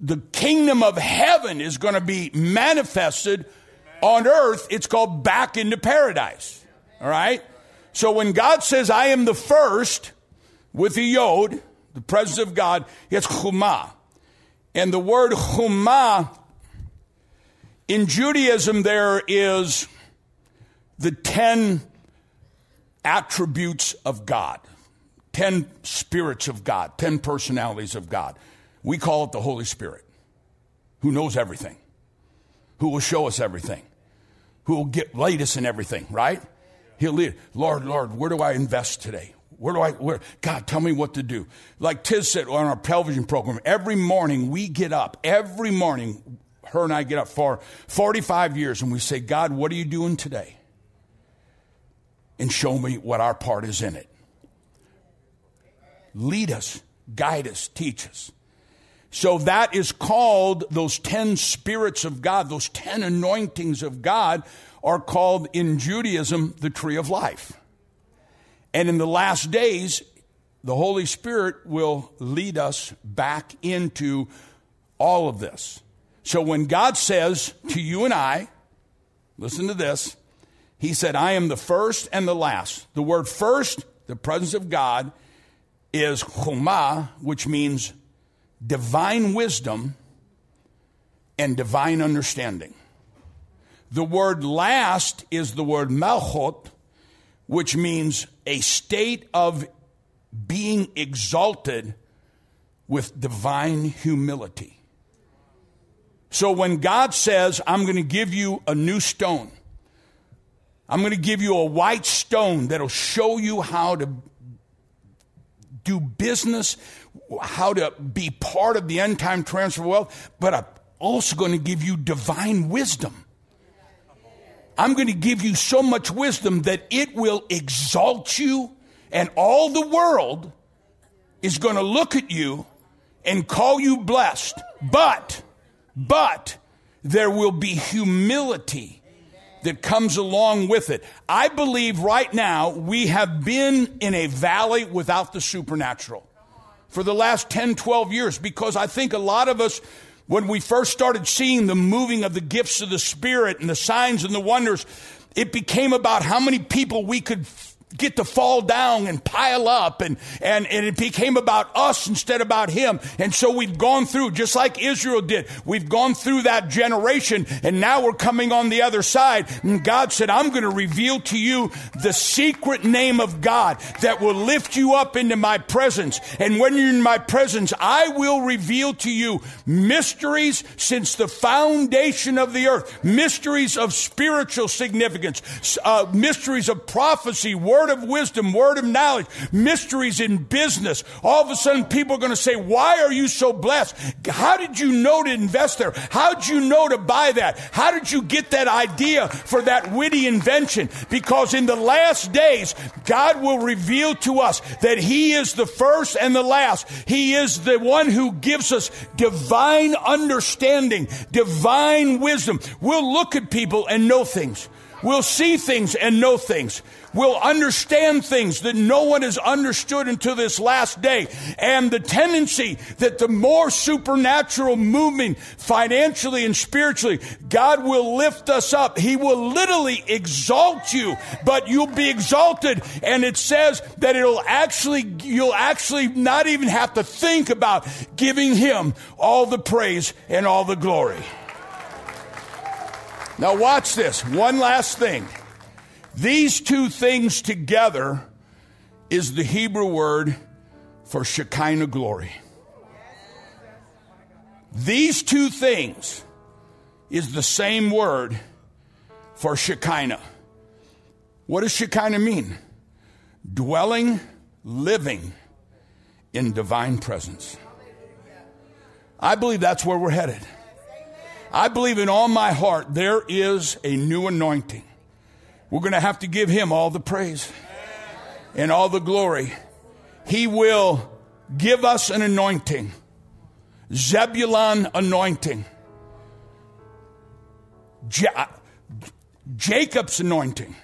The kingdom of heaven is going to be manifested on earth. It's called back into paradise. All right? So when God says, I am the first, with the yod, the presence of God, it's chumah. And the word chumah, in Judaism, there is the ten attributes of God, ten spirits of God, ten personalities of God. We call it the Holy Spirit, who knows everything, who will show us everything, who will get lead us in everything, right? He'll lead. Lord, Lord, where do I invest today? Where do I, where, God, tell me what to do. Like Tiz said on our television program, every morning we get up, every morning, her and I get up for 45 years and we say, God, what are you doing today? And show me what our part is in it. Lead us, guide us, teach us. So that is called those 10 spirits of God, those 10 anointings of God are called in Judaism the tree of life. And in the last days, the Holy Spirit will lead us back into all of this. So when God says to you and I, listen to this, He said, I am the first and the last. The word first, the presence of God, is chumah, which means divine wisdom and divine understanding. The word last is the word malchut, which means a state of being exalted with divine humility. So when God says, I'm going to give you a new stone, I'm going to give you a white stone that'll show you how to do business, how to be part of the end time transfer of wealth, but I'm also going to give you divine wisdom. I'm going to give you so much wisdom that it will exalt you, and all the world is going to look at you and call you blessed. But, but, there will be humility that comes along with it. I believe right now we have been in a valley without the supernatural for the last 10, 12 years because I think a lot of us, when we first started seeing the moving of the gifts of the Spirit and the signs and the wonders, it became about how many people we could get to fall down and pile up and, and, and it became about us instead about him. And so we've gone through, just like Israel did, we've gone through that generation and now we're coming on the other side. And God said, I'm going to reveal to you the secret name of God that will lift you up into my presence. And when you're in my presence, I will reveal to you mysteries since the foundation of the earth, mysteries of spiritual significance, uh, mysteries of prophecy, word word of wisdom, word of knowledge, mysteries in business. All of a sudden, people are going to say, Why are you so blessed? How did you know to invest there? How did you know to buy that? How did you get that idea for that witty invention? Because in the last days, God will reveal to us that He is the first and the last. He is the one who gives us divine understanding, divine wisdom. We'll look at people and know things. We'll see things and know things will understand things that no one has understood until this last day. And the tendency that the more supernatural moving financially and spiritually, God will lift us up. He will literally exalt you, but you'll be exalted. And it says that it'll actually, you'll actually not even have to think about giving Him all the praise and all the glory. Now, watch this. One last thing. These two things together is the Hebrew word for Shekinah glory. These two things is the same word for Shekinah. What does Shekinah mean? Dwelling, living in divine presence. I believe that's where we're headed. I believe in all my heart there is a new anointing we're going to have to give him all the praise and all the glory. He will give us an anointing, Zebulon anointing, ja- Jacob's anointing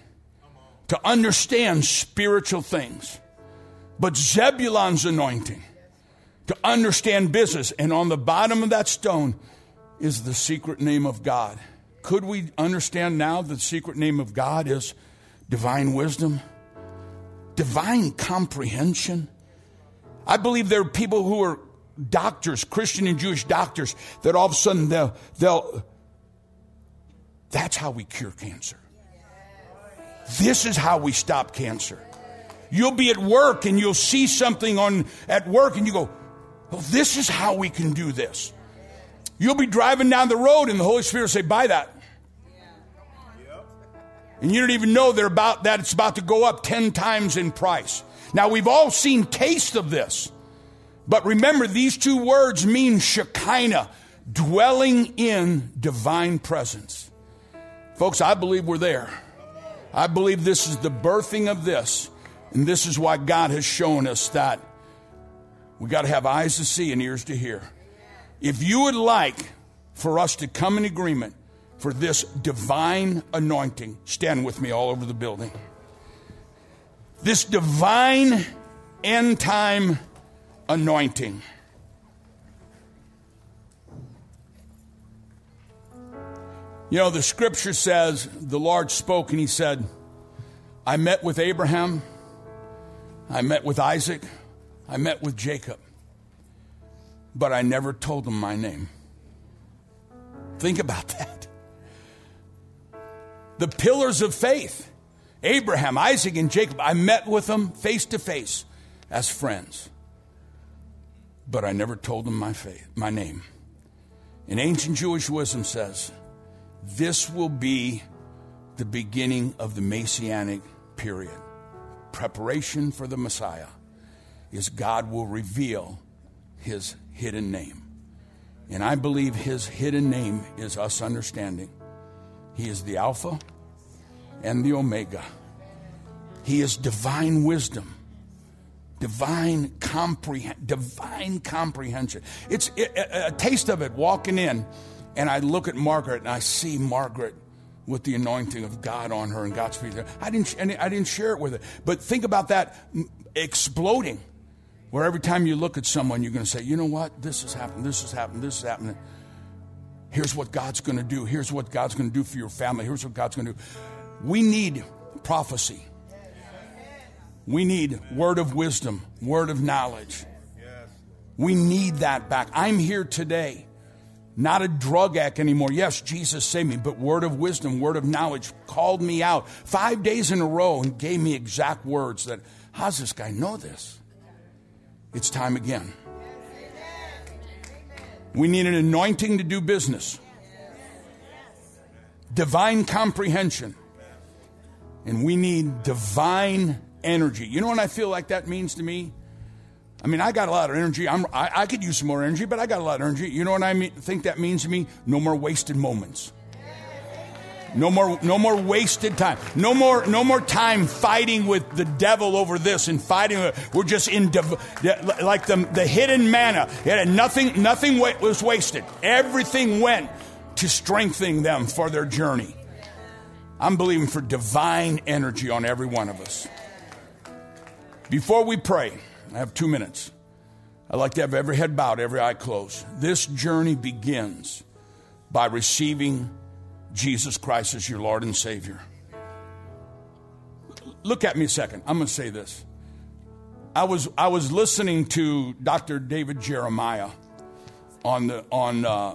to understand spiritual things, but Zebulon's anointing to understand business. And on the bottom of that stone is the secret name of God. Could we understand now the secret name of God is divine wisdom, divine comprehension? I believe there are people who are doctors, Christian and Jewish doctors, that all of a sudden they'll, they'll that's how we cure cancer. This is how we stop cancer. You'll be at work and you'll see something on at work and you go, well, this is how we can do this. You'll be driving down the road and the Holy Spirit will say, buy that. And you don't even know they're about that it's about to go up 10 times in price. Now we've all seen taste of this. But remember these two words mean Shekinah, dwelling in divine presence. Folks, I believe we're there. I believe this is the birthing of this. And this is why God has shown us that we got to have eyes to see and ears to hear. If you would like for us to come in agreement for this divine anointing. Stand with me all over the building. This divine end time anointing. You know, the scripture says the Lord spoke and he said, I met with Abraham, I met with Isaac, I met with Jacob, but I never told them my name. Think about that the pillars of faith Abraham, Isaac, and Jacob. I met with them face to face as friends, but I never told them my, faith, my name. And ancient Jewish wisdom says this will be the beginning of the Messianic period. Preparation for the Messiah is God will reveal his hidden name. And I believe his hidden name is us understanding he is the Alpha and the Omega. He is divine wisdom, divine divine comprehension. It's a, a taste of it walking in, and I look at Margaret and I see Margaret with the anointing of God on her and God's feet. I didn't, I didn't share it with her, but think about that exploding, where every time you look at someone, you're going to say, you know what, this has happened, this has happened, this is happening. Here's what God's going to do. Here's what God's going to do for your family. Here's what God's going to do. We need prophecy. We need word of wisdom, word of knowledge. We need that back. I'm here today, not a drug addict anymore. Yes, Jesus saved me, but word of wisdom, word of knowledge called me out five days in a row and gave me exact words that, how's this guy know this? It's time again. We need an anointing to do business, divine comprehension, and we need divine energy. You know what I feel like that means to me? I mean, I got a lot of energy. I'm, I, I could use some more energy, but I got a lot of energy. You know what I mean, think that means to me? No more wasted moments. No more, no more wasted time. No more, no more time fighting with the devil over this and fighting. We're just in like the, the hidden manna. nothing, nothing was wasted. Everything went to strengthening them for their journey. I'm believing for divine energy on every one of us. Before we pray, I have two minutes. I'd like to have every head bowed, every eye closed. This journey begins by receiving Jesus Christ as your Lord and Savior. Look at me a second. I'm going to say this. I was, I was listening to Dr. David Jeremiah on, the, on uh,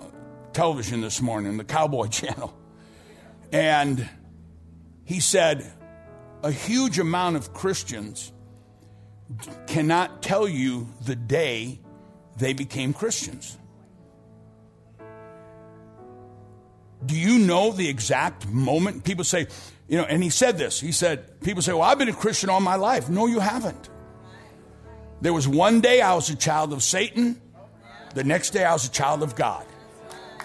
television this morning, the Cowboy Channel. And he said, a huge amount of Christians cannot tell you the day they became Christians. Do you know the exact moment? People say, you know, and he said this. He said, people say, well, I've been a Christian all my life. No, you haven't. There was one day I was a child of Satan, the next day I was a child of God.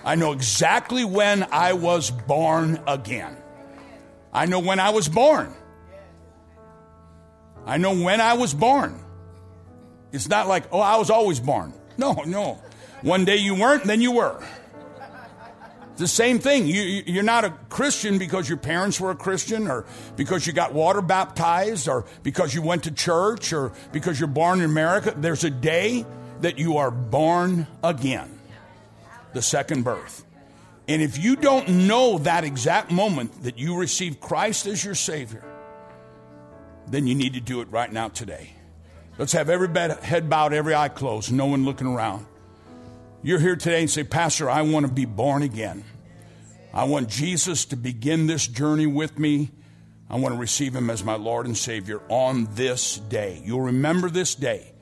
I know exactly when I was born again. I know when I was born. I know when I was born. It's not like, oh, I was always born. No, no. One day you weren't, then you were. The same thing. You, you're not a Christian because your parents were a Christian or because you got water baptized or because you went to church or because you're born in America. There's a day that you are born again, the second birth. And if you don't know that exact moment that you receive Christ as your Savior, then you need to do it right now today. Let's have every head bowed, every eye closed, no one looking around. You're here today and say, Pastor, I want to be born again. I want Jesus to begin this journey with me. I want to receive him as my Lord and Savior on this day. You'll remember this day.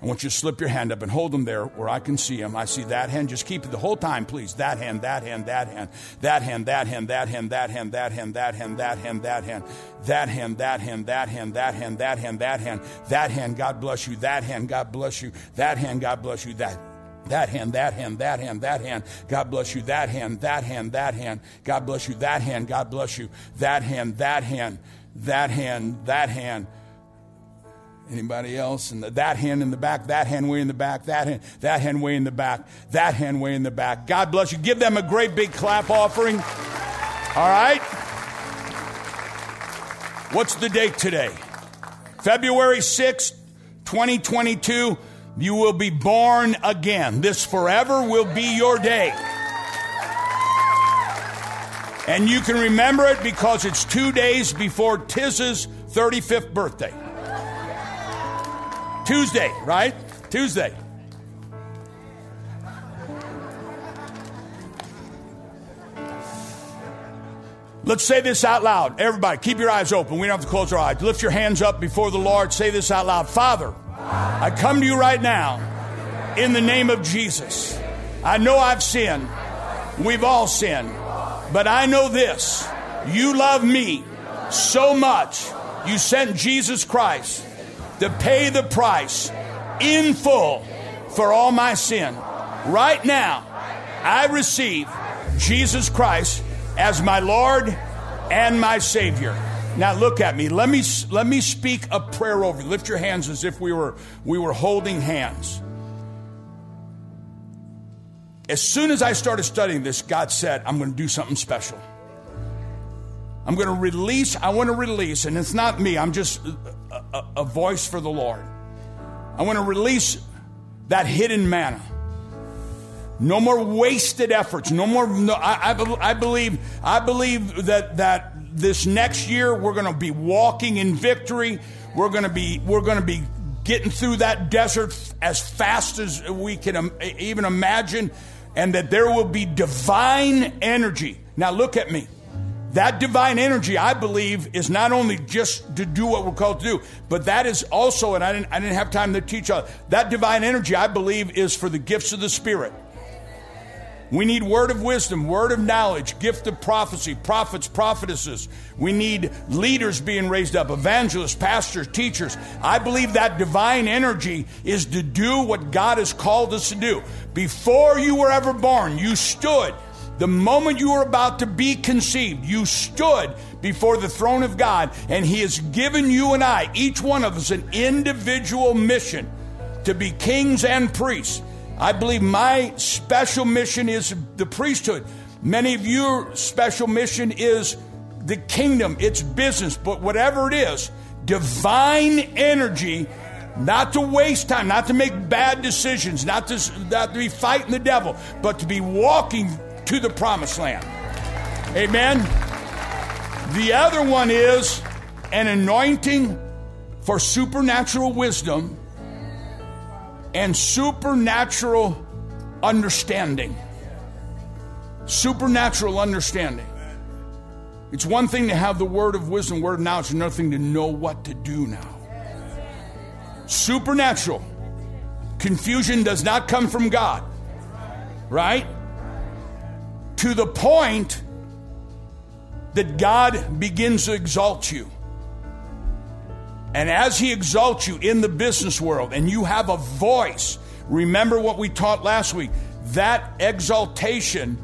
I want you to slip your hand up and hold them there where I can see them. I see that hand. Just keep it the whole time, please. That hand, that hand, that hand, that hand, that hand, that hand, that hand, that hand, that hand, that hand, that hand, that hand, that hand, that hand, that hand, that hand, that hand, that hand. God bless you. That hand, God bless you. That hand, God bless you. That that hand, that hand, that hand, that hand. God bless you. That hand, that hand, that hand. God bless you. That hand, God bless you. That hand, that hand, that hand, that hand. Anybody else? And that hand in the back, that hand way in the back, that hand, that hand way in the back, that hand way in the back. God bless you. Give them a great big clap offering. All right? What's the date today? February 6th, 2022. You will be born again. This forever will be your day. And you can remember it because it's two days before Tiz's 35th birthday. Tuesday, right? Tuesday. Let's say this out loud. Everybody, keep your eyes open. We don't have to close our eyes. Lift your hands up before the Lord. Say this out loud. Father, I come to you right now in the name of Jesus. I know I've sinned. We've all sinned. But I know this you love me so much, you sent Jesus Christ to pay the price in full for all my sin. Right now, I receive Jesus Christ as my Lord and my Savior. Now look at me. Let me let me speak a prayer over you. Lift your hands as if we were we were holding hands. As soon as I started studying this, God said, I'm going to do something special. I'm going to release, I want to release, and it's not me, I'm just a, a, a voice for the Lord. I want to release that hidden manna. No more wasted efforts. No more. No, I, I, I believe. I believe that that this next year we're going to be walking in victory. We're going to be. We're going to be getting through that desert as fast as we can even imagine, and that there will be divine energy. Now look at me. That divine energy, I believe, is not only just to do what we're called to do, but that is also, and I didn't, I didn't have time to teach all that divine energy, I believe, is for the gifts of the Spirit. We need word of wisdom, word of knowledge, gift of prophecy, prophets, prophetesses. We need leaders being raised up, evangelists, pastors, teachers. I believe that divine energy is to do what God has called us to do. Before you were ever born, you stood. The moment you were about to be conceived, you stood before the throne of God, and He has given you and I, each one of us, an individual mission to be kings and priests. I believe my special mission is the priesthood. Many of your special mission is the kingdom, it's business, but whatever it is, divine energy, not to waste time, not to make bad decisions, not to, not to be fighting the devil, but to be walking to the promised land. Amen. The other one is an anointing for supernatural wisdom and supernatural understanding. Supernatural understanding. It's one thing to have the word of wisdom, word of knowledge, another thing to know what to do now. Supernatural. Confusion does not come from God, right? To the point that God begins to exalt you. And as He exalts you in the business world and you have a voice, remember what we taught last week. That exaltation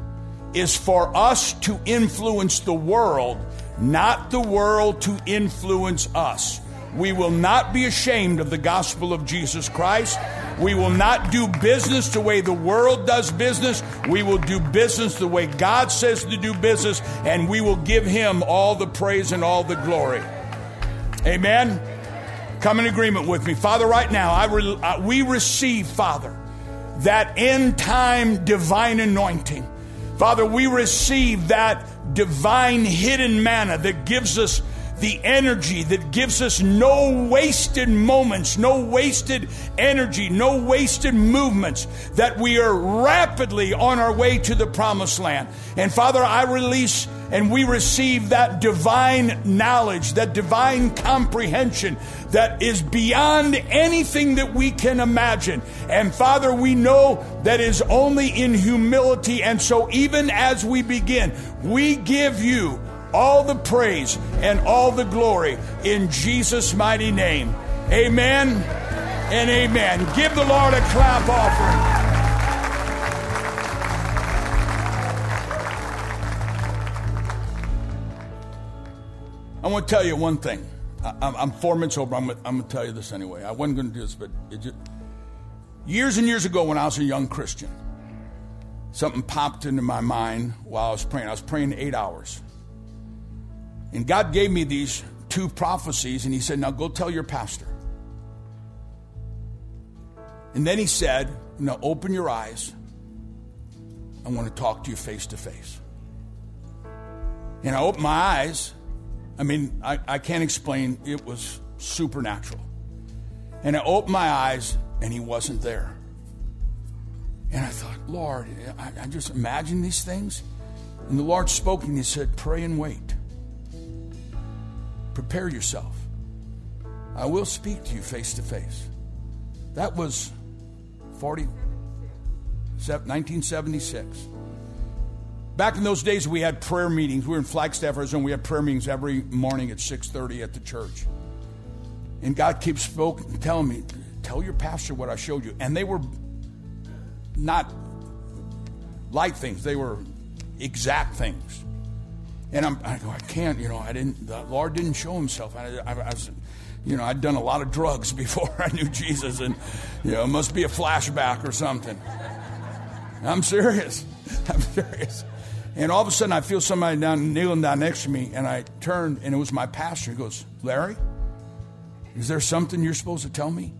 is for us to influence the world, not the world to influence us. We will not be ashamed of the gospel of Jesus Christ. We will not do business the way the world does business. We will do business the way God says to do business, and we will give Him all the praise and all the glory. Amen. Come in agreement with me. Father, right now, I re- uh, we receive, Father, that end time divine anointing. Father, we receive that divine hidden manna that gives us the energy that gives us no wasted moments, no wasted energy, no wasted movements, that we are rapidly on our way to the promised land. And Father, I release and we receive that divine knowledge, that divine comprehension that is beyond anything that we can imagine. And Father, we know that is only in humility. And so, even as we begin, we give you all the praise and all the glory in Jesus' mighty name. Amen and amen. Give the Lord a clap offering. I want to tell you one thing. I, am four minutes over. I'm, I'm going to tell you this anyway. I wasn't going to do this, but just, years and years ago, when I was a young Christian, something popped into my mind while I was praying. I was praying eight hours. And God gave me these two prophecies, and He said, Now go tell your pastor. And then He said, Now open your eyes. I want to talk to you face to face. And I opened my eyes I mean, I, I can't explain. It was supernatural. And I opened my eyes, and he wasn't there. And I thought, Lord, I, I just imagine these things. And the Lord spoke and he said, Pray and wait. Prepare yourself. I will speak to you face to face. That was 40, 1976. Back in those days, we had prayer meetings. We were in Flagstaff, Arizona. We had prayer meetings every morning at 6.30 at the church. And God keeps spoke, telling me, tell your pastor what I showed you. And they were not light things. They were exact things. And I'm, I go, I can't, you know, I didn't, the Lord didn't show himself. I, I, I was, you know, I'd done a lot of drugs before I knew Jesus, and, you know, it must be a flashback or something. I'm serious. I'm serious. And all of a sudden, I feel somebody down kneeling down next to me, and I turned, and it was my pastor. He goes, Larry, is there something you're supposed to tell me?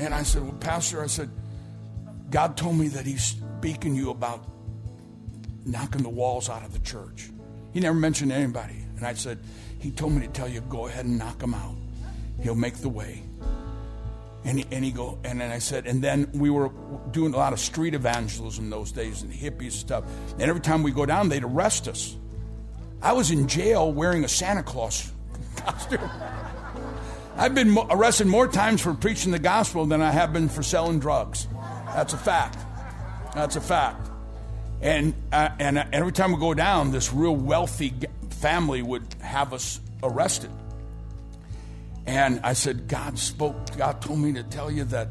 And I said, Well, Pastor, I said, God told me that He's speaking to you about knocking the walls out of the church. He never mentioned anybody. And I said, He told me to tell you, go ahead and knock them out. He'll make the way. And he, and he go, and then I said, and then we were doing a lot of street evangelism those days and hippies and stuff. And every time we go down, they'd arrest us. I was in jail wearing a Santa Claus costume. I've been arrested more times for preaching the gospel than I have been for selling drugs. That's a fact. That's a fact. And, uh, and uh, every time we go down, this real wealthy family would have us arrested. And I said, God spoke, God told me to tell you that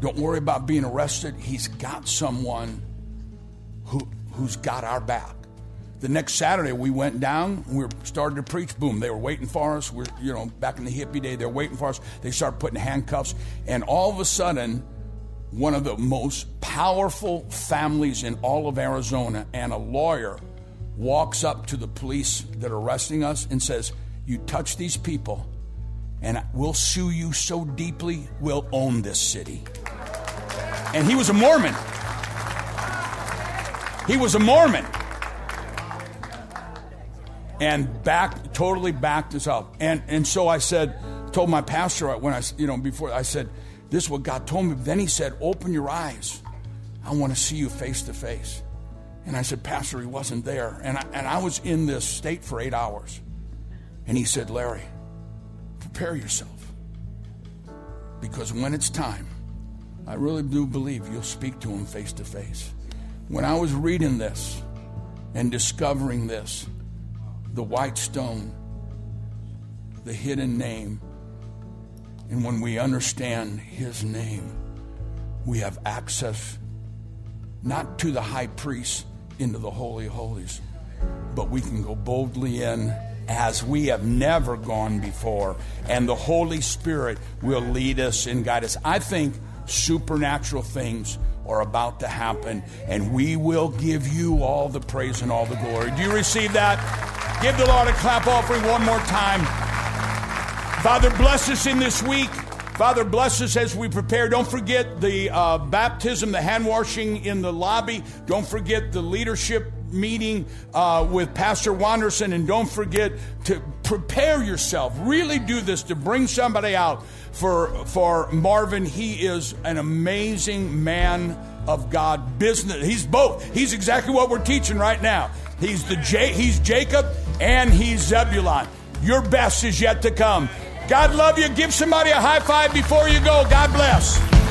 don't worry about being arrested. He's got someone who, who's got our back. The next Saturday, we went down. We started to preach. Boom! They were waiting for us. We're you know back in the hippie day. They're waiting for us. They start putting handcuffs, and all of a sudden, one of the most powerful families in all of Arizona and a lawyer walks up to the police that are arresting us and says, "You touch these people, and we'll sue you so deeply we'll own this city." And he was a Mormon. He was a Mormon and back totally backed us up. And and so I said, told my pastor when I you know before I said, this is what God told me. Then he said, open your eyes. I want to see you face to face. And I said, Pastor, he wasn't there. And I, and I was in this state for eight hours. And he said, Larry, prepare yourself. Because when it's time, I really do believe you'll speak to him face to face. When I was reading this and discovering this, the white stone, the hidden name. And when we understand his name, we have access not to the high priest into the Holy Holies, but we can go boldly in as we have never gone before. And the Holy Spirit will lead us and guide us. I think supernatural things are about to happen, and we will give you all the praise and all the glory. Do you receive that? Give the Lord a clap offering one more time. Father, bless us in this week. Father, bless us as we prepare. Don't forget the uh, baptism, the hand washing in the lobby. Don't forget the leadership meeting uh, with Pastor Wanderson. And don't forget to prepare yourself. Really do this to bring somebody out for, for Marvin. He is an amazing man of God. Business. He's both. He's exactly what we're teaching right now. He's the J- he's Jacob and he's Zebulon. Your best is yet to come. God love you. Give somebody a high five before you go. God bless.